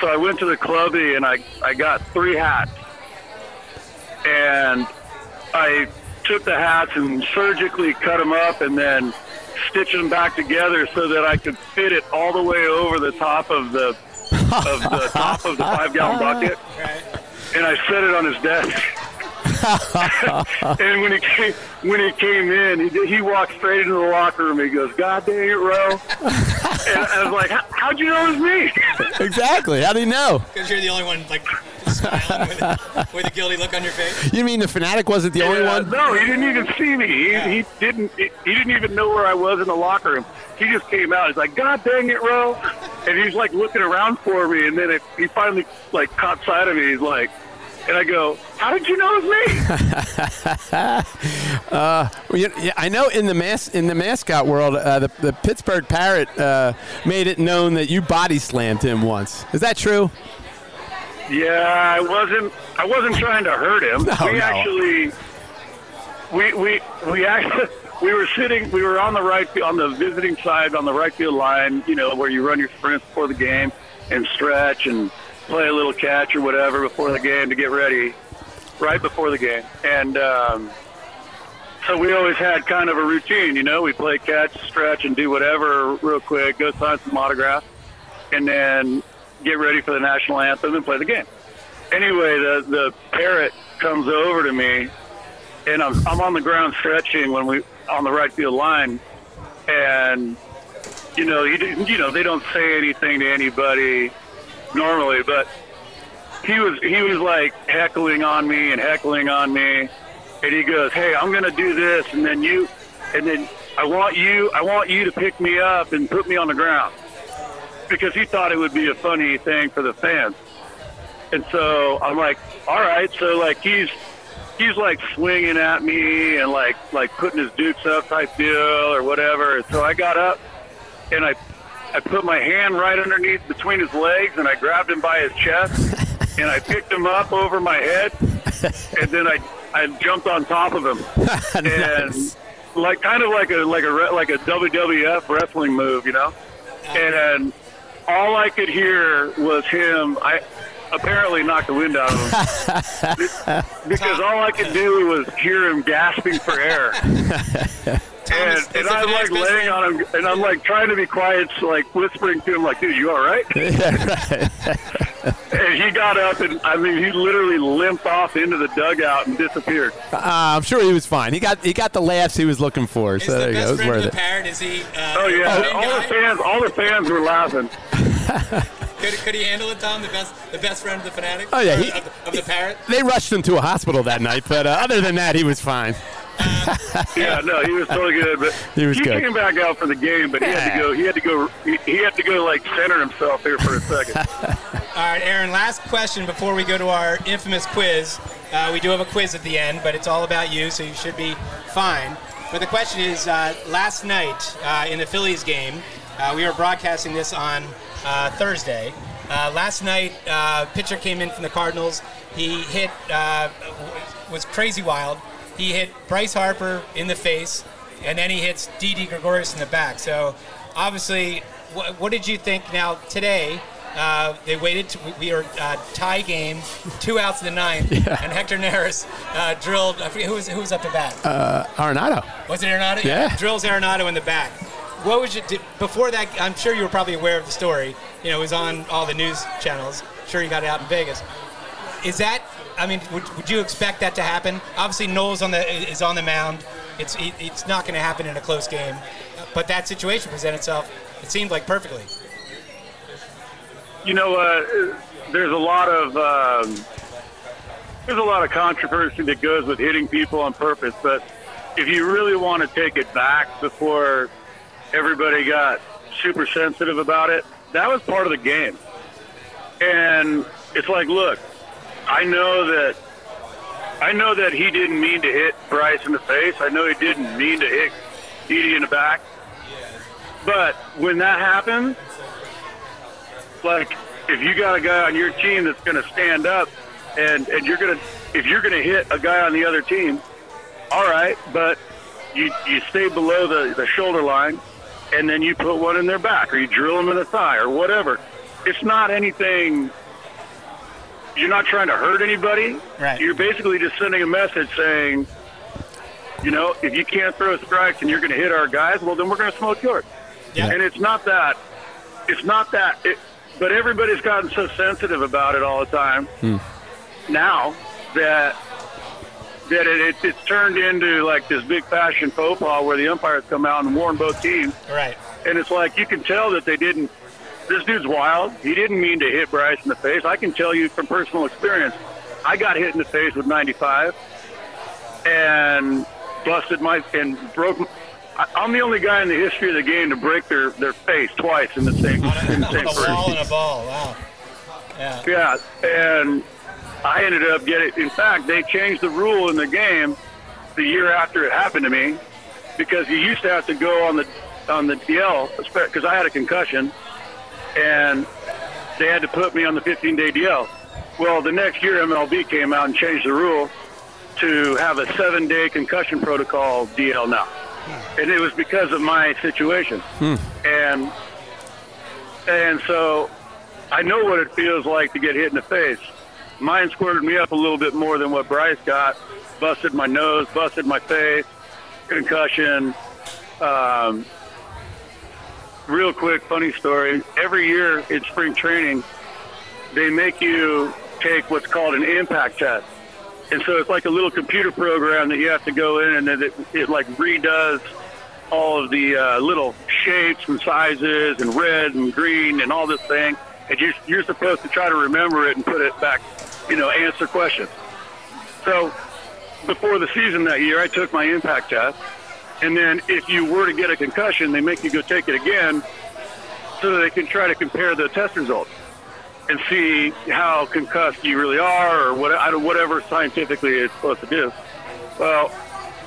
So I went to the clubby and I, I got three hats. And I took the hats and surgically cut them up and then stitched them back together so that I could fit it all the way over the top of the of the top of the five gallon bucket. And I set it on his desk. and when he came, when he came in, he he walked straight into the locker room. He goes, "God dang it, Ro!" and I was like, "How- "How'd you know it was me?" Exactly. How do you know? Because you're the only one like smiling with a, with a guilty look on your face. You mean the Phanatic wasn't the only Uh, one? No, he didn't even see me. He, Yeah. he didn't. He, he didn't even know where I was in the locker room. He just came out. He's like, "God dang it, Ro!" And he's like looking around for me. And then it, he finally like caught sight of me. He's like, And I go, "How did you know it was me?" Well, you- yeah, I know in the mas- in the mascot world, uh, the, the Pittsburgh Parrot uh, made it known that you body slammed him once. Is that true? Yeah, I wasn't. I wasn't trying to hurt him. No, we no. actually, we we we actually we were sitting. We were on the right on the visiting side on the right field line. You know where you run your sprints before the game and stretch and play a little catch or whatever before the game to get ready, right before the game. And um, so we always had kind of a routine. You know, we play catch, stretch, and do whatever real quick. Go sign some autographs, and then get ready for the national anthem and play the game. Anyway, the the parrot comes over to me, and I'm I'm on the ground stretching when we on the right field line, and you know you you know they don't say anything to anybody normally, but he was he was like heckling on me and heckling on me, and he goes, "Hey, I'm gonna do this, and then you, and then I want you I want you to pick me up and put me on the ground." Because he thought it would be a funny thing for the fans. And so I'm like, all right. So like he's he's like swinging at me and like like putting his dukes up type deal or whatever. And so I got up and I I put my hand right underneath between his legs and I grabbed him by his chest and I picked him up over my head and then I I jumped on top of him and Nice. like kind of like a like a like a WWF wrestling move, you know. Uh-huh. And all I could hear was him. I apparently knocked the wind out of him because all I could do was hear him gasping for air. And, Thomas, and is I'm like Phanatics laying on him, and I'm like trying to be quiet, so like whispering to him, like, "Dude, you all right?" and he got up, and I mean, he literally limped off into the dugout and disappeared. Uh, I'm sure he was fine. He got he got the laughs he was looking for. Is So the there you go. best It was friend of worth it. parrot? Is he? Uh, Oh yeah, a main all the fans, all the fans were laughing. Could, could he handle it, Tom? The best, the best friend of the Phanatic. Oh, yeah, he- of, the- of the parrot. They rushed him to a hospital that night, but uh, other than that, he was fine. Yeah, no, he was totally good. But He was good. came back out for the game, but he had to go. He had to go. He, he had to go like center himself here for a second. All right, Aaron. Last question before we go to our infamous quiz. Uh, we do have a quiz at the end, but it's all about you, so you should be fine. But the question is, uh, last night uh, in the Phillies game, uh, we were broadcasting this on uh, Thursday. Uh, last night, uh, pitcher came in from the Cardinals. He hit uh, was crazy wild. He hit Bryce Harper in the face, and then he hits Didi Gregorius in the back. So, obviously, what, what did you think? Now today, uh, they waited. To, we were uh, tie game, two outs in the ninth, and Hector Neris uh, drilled. I forget who was who was up to bat. Arenado. was it Arenado? Yeah. Drills Arenado in the back. What was you did, before that? I'm sure you were probably aware of the story. You know, it was on all the news channels. Sure, you got it out in Vegas. Is that? I mean, would, would you expect that to happen? Obviously, Knowles on the is on the mound. It's it, it's not going to happen in a close game, but that situation presented itself. It seemed like perfectly. you know, uh, there's a lot of um, there's a lot of controversy that goes with hitting people on purpose. But if you really want to take it back before everybody got super sensitive about it, that was part of the game. And it's like, look, I know that I know that he didn't mean to hit Bryce in the face. I know he didn't mean to hit Didi in the back. But when that happens, like if you got a guy on your team that's going to stand up and and you're going to if you're going to hit a guy on the other team, all right, but you you stay below the the shoulder line and then you put one in their back or you drill them in the thigh or whatever. It's not anything you're not trying to hurt anybody. Right. You're basically just sending a message saying, you know, if you can't throw strikes and you're going to hit our guys, well, then we're going to smoke yours. Yeah. And it's not that. It's not that. It, but everybody's gotten so sensitive about it all the time hmm. now that that it, it, it's turned into like this big fashion faux pas where the umpires come out and warn both teams, Right. and it's like you can tell that they didn't. This dude's wild. He didn't mean to hit Bryce in the face. I can tell you from personal experience. I got hit in the face with 95 and busted my and broke. I- I'm the only guy in the history of the game to break their, their face twice in the same in the same a person. wall and a ball. Wow. Yeah. Yeah, and I ended up getting. In fact, they changed the rule in the game the year after it happened to me because you used to have to go on the on the DL because I had a concussion, and they had to put me on the 15-day DL. Well, the next year MLB came out and changed the rule to have a seven-day concussion protocol DL now, and it was because of my situation, hmm. and and so I know what it feels like to get hit in the face. Mine squirted me up a little bit more than what Bryce got. Busted my nose, busted my face, concussion. Um, real quick, funny story. Every year in spring training, they make you take what's called an impact test. And so it's like a little computer program that you have to go in and then it, it like redoes all of the uh, little shapes and sizes and red and green and all this thing. And you're, you're supposed to try to remember it and put it back, you know, answer questions. So before the season that year, I took my impact test. And then if you were to get a concussion, they make you go take it again so that they can try to compare the test results and see how concussed you really are or what, whatever scientifically it's supposed to do. Well,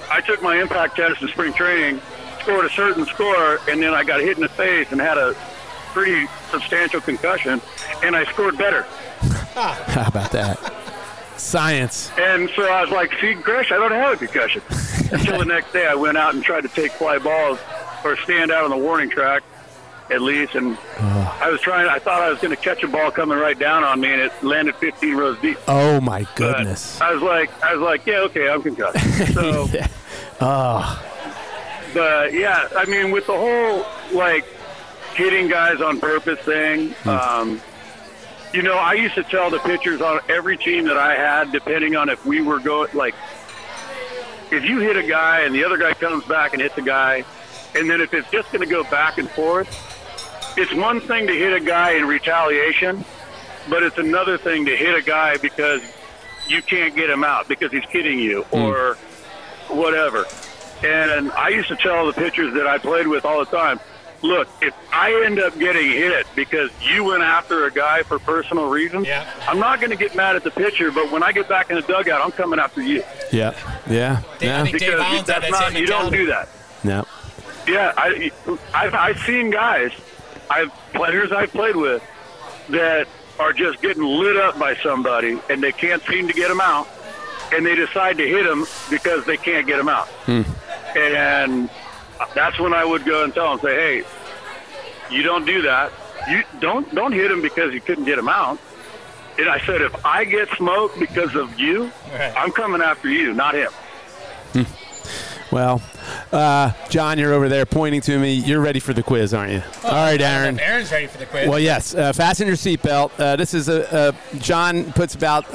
I took my impact test in spring training, scored a certain score, and then I got hit in the face and had a pretty substantial concussion, and I scored better. How about that? Science. And so I was like, see, Gresh, I don't have a concussion. Until the next day, I went out and tried to take fly balls or stand out on the warning track at least. And I was trying, I thought I was going to catch a ball coming right down on me, and it landed 15 rows deep. Oh my But goodness. I was like, I was like, yeah, okay, I'm concussed. So, Yeah. Oh, but yeah, I mean, with the whole like hitting guys on purpose thing, um, you know, I used to tell the pitchers on every team that I had, depending on if we were going, like, if you hit a guy and the other guy comes back and hits a guy, and then if it's just going to go back and forth, it's one thing to hit a guy in retaliation, but it's another thing to hit a guy because you can't get him out because he's kidding you hmm. or whatever. And I used to tell the pitchers that I played with all the time, look, if I end up getting hit because you went after a guy for personal reasons, Yeah. I'm not going to get mad at the pitcher, but when I get back in the dugout, I'm coming after you yeah, yeah, yeah, think Dave because that's that not you don't do that. no. Yeah, I, I've, I've seen guys, I've players I've played with that are just getting lit up by somebody and they can't seem to get them out, and they decide to hit them because they can't get them out. Hmm. And that's when I would go and tell him, say, hey, you don't do that. You don't don't hit him because you couldn't get him out. And I said, if I get smoked because of you, Right. I'm coming after you, not him. Well, uh, John, you're over there pointing to me. You're ready for the quiz, aren't you? All right, Aaron. Aaron's ready for the quiz. Well, yes. Uh, fasten your seatbelt. Uh, this is a, a John puts about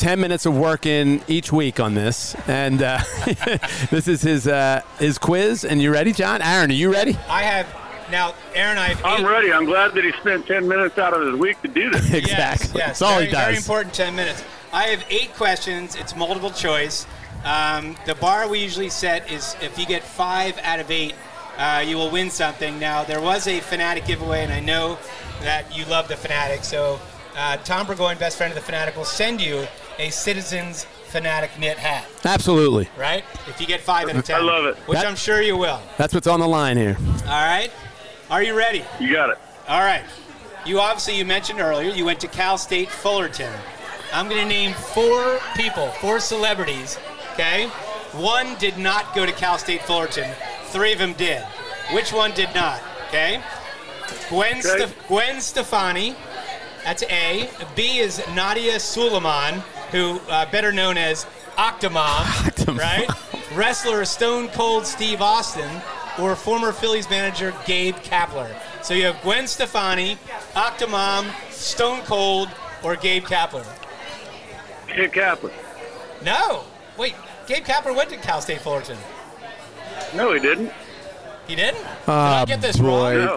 uh, ten minutes of work in each week on this, and uh, this is his uh, his quiz. And you ready, John? Aaron, are you ready? I have now, Aaron. I have I'm ready. I'm glad that he spent 10 minutes out of his week to do this. exactly. Yes, yes. That's all very, he does. Very important 10 minutes. I have eight questions. It's multiple choice. Um, the bar we usually set is if you get five out of eight, uh, you will win something. Now, there was a Phanatic giveaway, and I know that you love the Phanatic. So, uh, Tom Burgoyne, best friend of the Phanatic, will send you a Citizens Phanatic knit hat, Absolutely. right? If you get five out of 10. I love it. Which That- I'm sure you will. That's what's on the line here. All right? Are you ready? You got it. All right. You obviously you mentioned earlier you went to Cal State Fullerton. I'm going to name four people, four celebrities. Okay. One did not go to Cal State Fullerton. Three of them did. Which one did not? Okay. Gwen Okay. Stef- Gwen Stefani. That's A. B is Nadya Suleman, who uh, better known as Octomom, Octomom. right? Wrestler Stone Cold Steve Austin, or former Phillies manager Gabe Kapler. So you have Gwen Stefani, Octomom, Stone Cold, or Gabe Kapler. Gabe Kapler. No, wait. Gabe Kapler went to Cal State Fullerton. No, he didn't. He didn't? Ah, did I get this boy. wrong? No.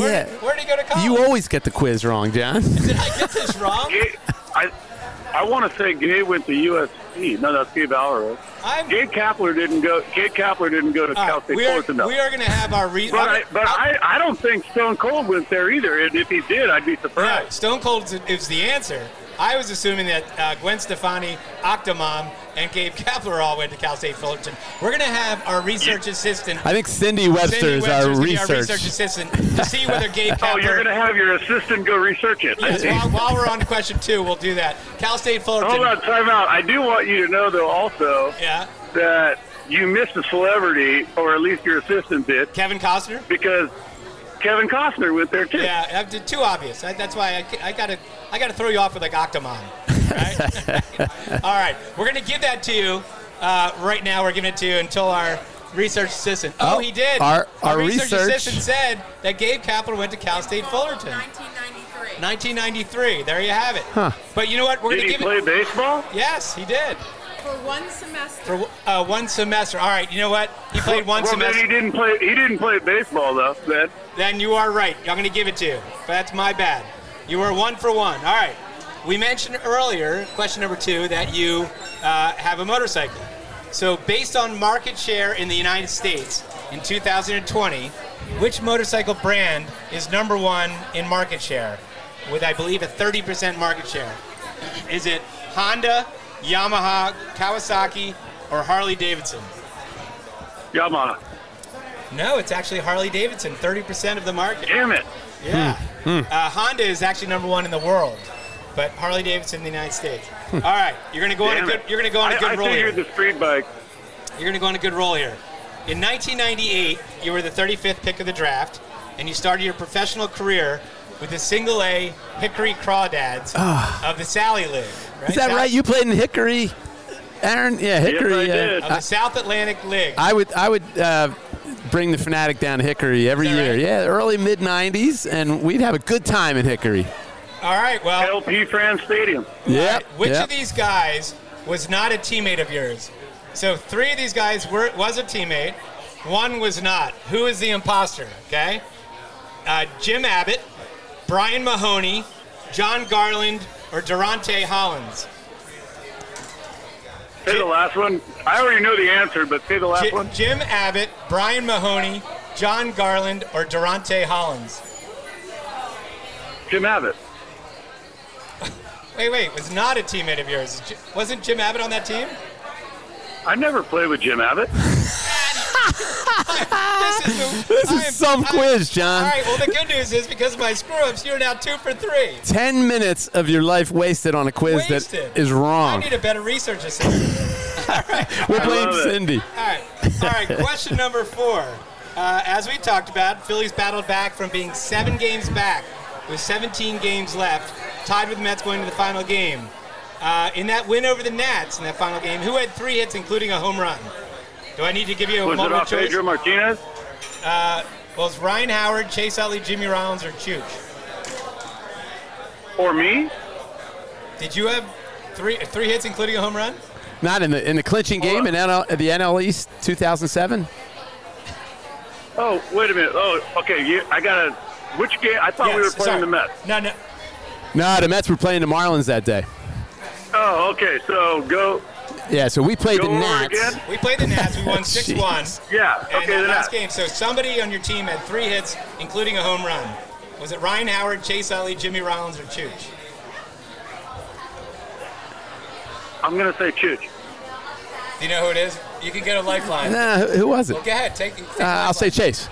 Where, Yeah. where did he go to college? You always get the quiz wrong, John. did I get this wrong? Gabe, I, I want to say Gabe went to USC. No, that's Gabe Alvarez. I'm. Gabe Kapler didn't go. Gabe Kapler didn't go to All Cal right, State we are, Fullerton. though. we are going to have our re- But I, I'm- but I'm- I, I don't think Stone Cold went there either. And if he did, I'd be No, surprised. Stone Cold is, is the answer. I was assuming that uh, Gwen Stefani, Octomom, and Gabe Kapler all went to Cal State Fullerton. We're going to have our research assistant. I think Cindy Webster is our research. our research assistant to see whether Gabe Kapler. Oh, you're going to have your assistant go research it. Yes, while, while we're on question two, we'll do that. Cal State Fullerton. Hold on, time out. I do want you to know, though, also Yeah. that you missed a celebrity, or at least your assistant did, Kevin Costner. because Kevin Costner went there too. Yeah, too obvious. That's why I, I gotta I gotta throw you off with like Octomom. Right? All right, we're gonna give that to you uh, right now. We're giving it to you until our research assistant. Oh, Oh, he did. our- our research, research- assistant said that Gabe Kapler went to Cal State Fullerton, 1993. 1993. There you have it. Huh. But you know what? We're Did gonna he give play it. baseball? Yes, he did For one semester. for uh, one semester. All right, you know what? He played one well, semester. then he didn't play. He didn't play baseball though. Then Then you are right. I'm going to give it to you. But that's my bad. You were one for one. All right. We mentioned earlier, question number two, that you uh, have a motorcycle. So, based on market share in the United States in 2020, which motorcycle brand is number one in market share with, I believe, a 30% market share? Is it Honda, Yamaha, Kawasaki, or Harley Davidson? Yamaha. No, it's actually Harley Davidson, 30% of the market. Damn it. Yeah. Hmm. Hmm. Uh, Honda is actually number one in the world, but Harley Davidson in the United States. Hmm. All right, you're gonna go on a good. You're gonna go on a I, good I roll here. figured the street bike. You're gonna go on a good roll here. In 1998, you were the 35th pick of the draft, and you started your professional career with the Single A Hickory Crawdads of the Sally League. Right? Is that South- right? You played in Hickory, Aaron? Yeah, Hickory. I uh, did. Of the South Atlantic League. I would I would uh, bring the Phanatic down to Hickory every year. right? Yeah, early mid '90s, and we'd have a good time in Hickory. All right. Well, LP Frans Stadium. Yeah. Which of these guys was not a teammate of yours? So three of these guys were was a teammate. One was not. Who is the imposter? Okay. Uh, Jim Abbott, Brian Mahoney, Jon Garland, or Durante Hollins. Say the last one. I already know the answer, but say the last Ji- one. Jim Abbott, Brian Mahoney, Jon Garland, or Durante Hollins. Jim Abbott. Wait, wait, was not a teammate of yours. Wasn't Jim Abbott on that team? I never played with Jim Abbott. This is, the, This I is am- some I- quiz, John. All right. Well, the good news is because of my screw ups, you're now two for three. Ten minutes of your life wasted on a quiz Wasted. that is wrong. I need a better research assistant. All right. We're I playing love it. Cindy. All right. All right. Question number four. Uh, as we talked about, Phillies battled back from being seven games back with 17 games left, tied with the Mets going to the final game. Uh, in that win over the Nats in that final game, who had three hits, including a home run? Do I need to give you a Was it multiple off choice? Pedro Martinez? Uh, well, it's Ryan Howard, Chase Utley, Jimmy Rollins, or Chooch. Or me? Did you have three three hits, including a home run? Not in the in the clinching game in NL, the NL East 2007. Oh, wait a minute. Oh, okay. You, I got to. Which game? I thought we were playing sorry. the Mets. No, no. No, the Mets were playing the Marlins that day. Oh, okay. So go. Yeah, so we played Go the Nats. again? We played the Nats. We won 6 1. Yeah. And Okay. that The last Nats. game, so somebody on your team had three hits, including a home run. Was it Ryan Howard, Chase Utley, Jimmy Rollins, or Chooch? I'm gonna say Chooch. Do you know who it is? You can get a lifeline. Nah, who, who was it? Well, go ahead. Take, take Uh, I'll say. Chase.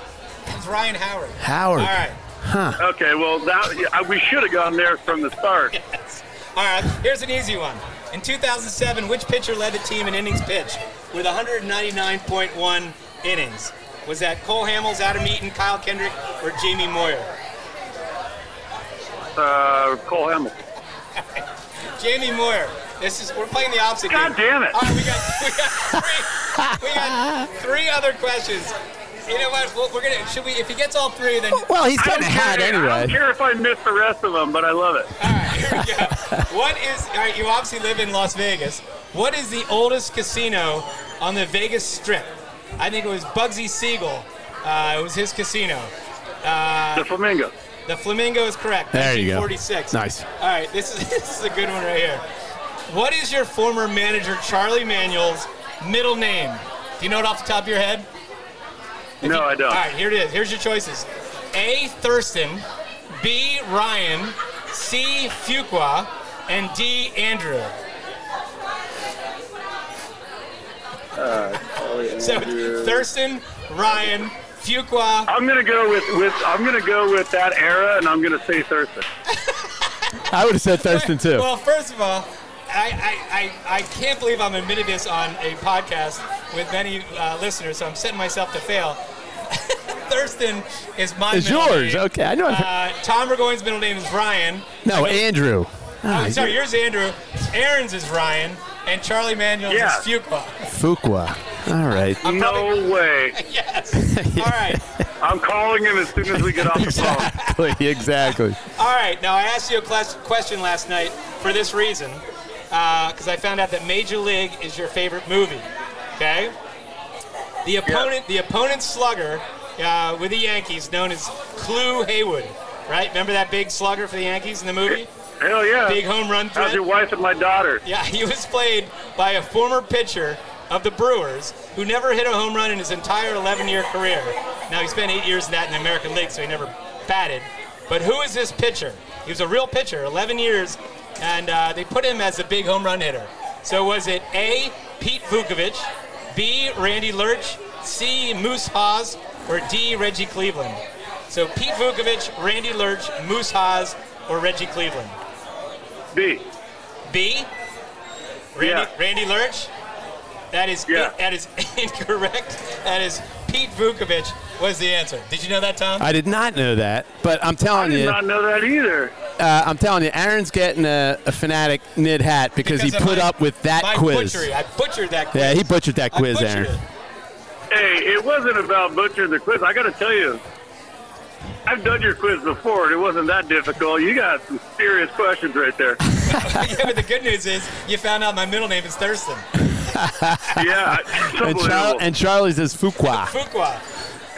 It's Ryan Howard. Howard. All right. Huh. Okay. Well, that we should have gone there from the start. yes. All right. Here's an easy one. In 2007, which pitcher led the team in innings pitched with 199.1 innings? Was that Cole Hamels, Adam Eaton, Kyle Kendrick, or Jamie Moyer? Uh, Cole Hamels. Jamie Moyer. This is we're playing the opposite God game. damn it. All right, we got we got three we got three other questions. You know what? Well, we're gonna should we if he gets all three then Well, he's I getting don't, a hat care, I don't care if I miss the rest of them, but I love it. all right, here we go. What is all right, you obviously live in Las Vegas. What is the oldest casino on the Vegas Strip? I think it was Bugsy Siegel. Uh, it was his casino. the Flamingo. The Flamingo is correct. There you go. 1946. Nice. All right, this is this is a good one right here. What is your former manager Charlie Manuel's middle name? Do you know it off the top of your head? If No, you- I don't. All right, here it is. Here's your choices: A. Thurston, B. Ryan, C. Fuqua, and D. Andrew. Uh, so Thurston, Ryan, Fuqua. I'm gonna go with, with I'm gonna go with that era, and I'm gonna say Thurston. I would have said Thurston too. Well, first of all, I, I, I, I can't believe I'm admitting this on a podcast with many uh, listeners, so I'm setting myself to fail. Thurston is my It's yours. name. Okay, I know. Uh, Tom Burgoyne's middle name is Ryan. no, Andrew. Oh, sorry, yours is Andrew. Aaron's is Ryan, and Charlie Manuel's Yeah. is Fuqua. Fuqua. All right. No way. yes. All right. I'm calling him as soon as we get off the phone. Exactly. Exactly. All right. Now I asked you a class- question last night for this reason, because I found out that Major League is your favorite movie. Okay. The opponent, the opponent's slugger uh, with the Yankees, known as Clu Haywood, right? Remember that big slugger for the Yankees in the movie? Hell yeah. Big home run How's your wife and my daughter? Yeah, he was played by a former pitcher of the Brewers who never hit a home run in his entire 11-year career. Now he spent eight years in that in the American League, so he never batted. But who is this pitcher? He was a real pitcher, 11 years, and uh, they put him as a big home run hitter. So was it A. Pete Vuckovich, B. Randy Lerch, C. Moose Haas, or D. Reggie Cleveland? So Pete Vuckovich, Randy Lerch, Moose Haas, or Reggie Cleveland? B. B. Randy, Yeah. Randy Lerch. That is Yeah. that is incorrect. That is Pete Vuckovich was the answer. Did you know that, Tom? I did not know that, but I'm telling you. I did you, not know that either. uh, I'm telling you, Aaron's getting a, a Phanatic knit hat because, he put my- up with that my quiz. Butchery. I butchered that quiz. Yeah, he butchered that I quiz, butchered Aaron. it. Hey, it wasn't about butchering the quiz. I got to tell you, I've done your quiz before, and it wasn't that difficult. You got some serious questions right there. yeah, but the good news is you found out my middle name is Thurston. Yeah, And, Char- unbelievable. and Charlie's is Fuqua. Fuqua.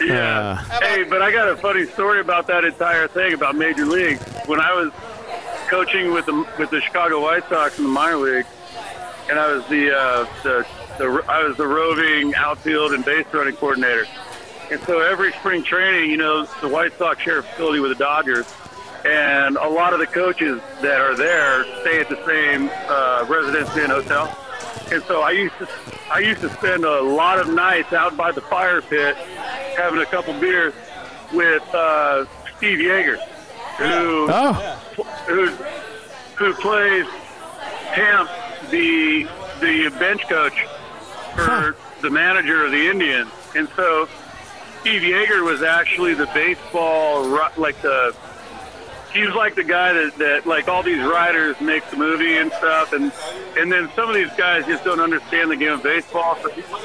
Yeah. Uh, hey, but I got a funny story about that entire thing about Major League. When I was coaching with the with the Chicago White Sox in the minor league, and I was the uh, the, the I was the roving outfield and base running coordinator. And so every spring training, you know, the White Sox share a facility with the Dodgers, and a lot of the coaches that are there stay at the same uh, residence inn hotel. And so I used to I used to spend a lot of nights out by the fire pit having a couple beers with uh, Steve Yeager, who Oh, who who plays Hamp, the the bench coach for the manager of the Indians, and so Steve Yeager was actually the baseball like the he was like the guy that, that like all these writers make the movie and stuff, and and then some of these guys just don't understand the game of baseball, so people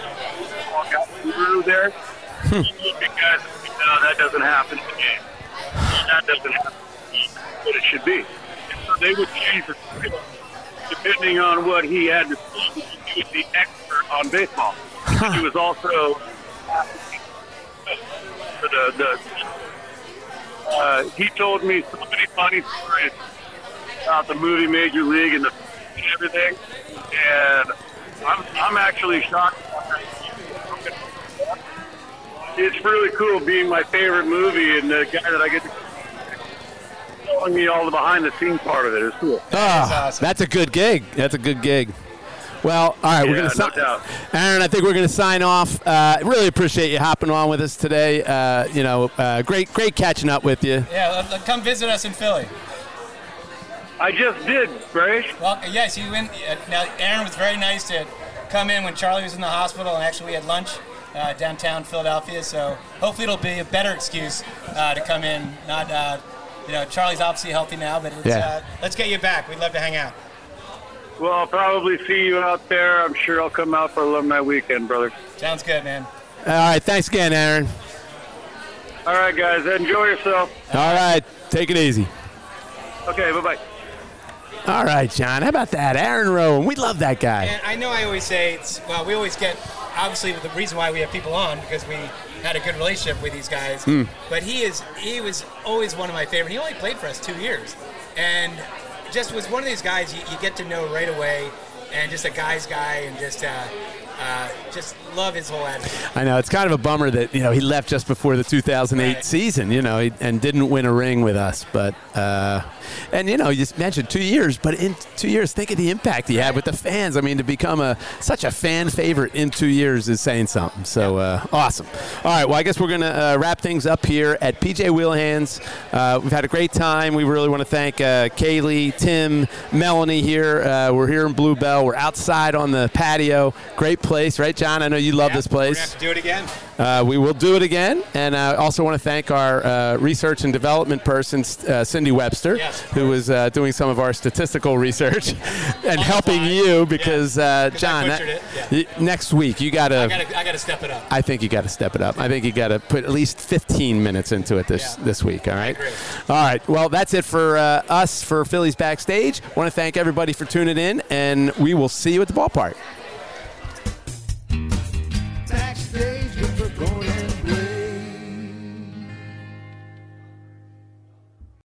got through there. You look at guys and no, that doesn't happen in the game. That doesn't happen. What it should be. And so they would change the script depending on what he had to see. He was the expert on baseball. He was also the, the uh, he told me so many funny stories about the movie Major League and, the, and everything, and I'm I'm actually shocked. It's really cool being my favorite movie and the guy that I get to telling me all the behind the scenes part of it is cool. Ah, awesome. that's a good gig. That's a good gig. Well, all right, we're gonna no si- doubt. Aaron. I think we're gonna sign off. Uh, really appreciate you hopping on with us today. Uh, you know, uh, great, great catching up with you. Yeah, let- let- come visit us in Philly. I just did, Brace. Well, yes, you went. Uh, now, Aaron was very nice to come in when Charlie was in the hospital, and actually we had lunch uh, downtown Philadelphia. So hopefully it'll be a better excuse uh, to come in. Not, uh, you know, Charlie's obviously healthy now, but it's, Yeah. uh, let's get you back. We'd love to hang out. Well, I'll probably see you out there. I'm sure I'll come out for alumni weekend, brother. Sounds good, man. All right, thanks again, Aaron. All right, guys, enjoy yourself. All right, take it easy. Okay, bye bye. All right, John. How about that, Aaron Rowand? We love that guy. And I know I always say it's well, we always get obviously the reason why we have people on because we had a good relationship with these guys. Hmm. But he is he was always one of my favorite. He only played for us two years, and just was one of these guys you, you get to know right away, and just a guy's guy, and just uh, Uh, just love his whole attitude. I know it's kind of a bummer that you know he left just before the 2008 Right. season, you know, he- and didn't win a ring with us. But uh, and you know, you just mentioned two years, but in two years, think of the impact he had with the fans. I mean, to become a such a fan favorite in two years is saying something. So uh, awesome. All right, well, I guess we're gonna uh, wrap things up here at PJ Whelihan's. Uh, we've had a great time. We really want to thank uh, Kaylee, Tim, Melanie here. Uh, we're here in Bluebell. We're outside on the patio. Great place, right, John? I know you love Yeah, this place. have to do it again. Uh, we will do it again, and I also want to thank our uh, research and development person, uh, Cindy Webster, Yes, who was uh, doing some of our statistical research and helping fly. you because, uh, 'Cause I John, that- it, y- next week you got to. I gotta step it up. I think you got to step it up. I think you got to put at least 15 minutes into it this Yeah. this week. All right. All right. Well, that's it for uh, us for Phillies backstage. Want to thank everybody for tuning in, and we will see you at the ballpark.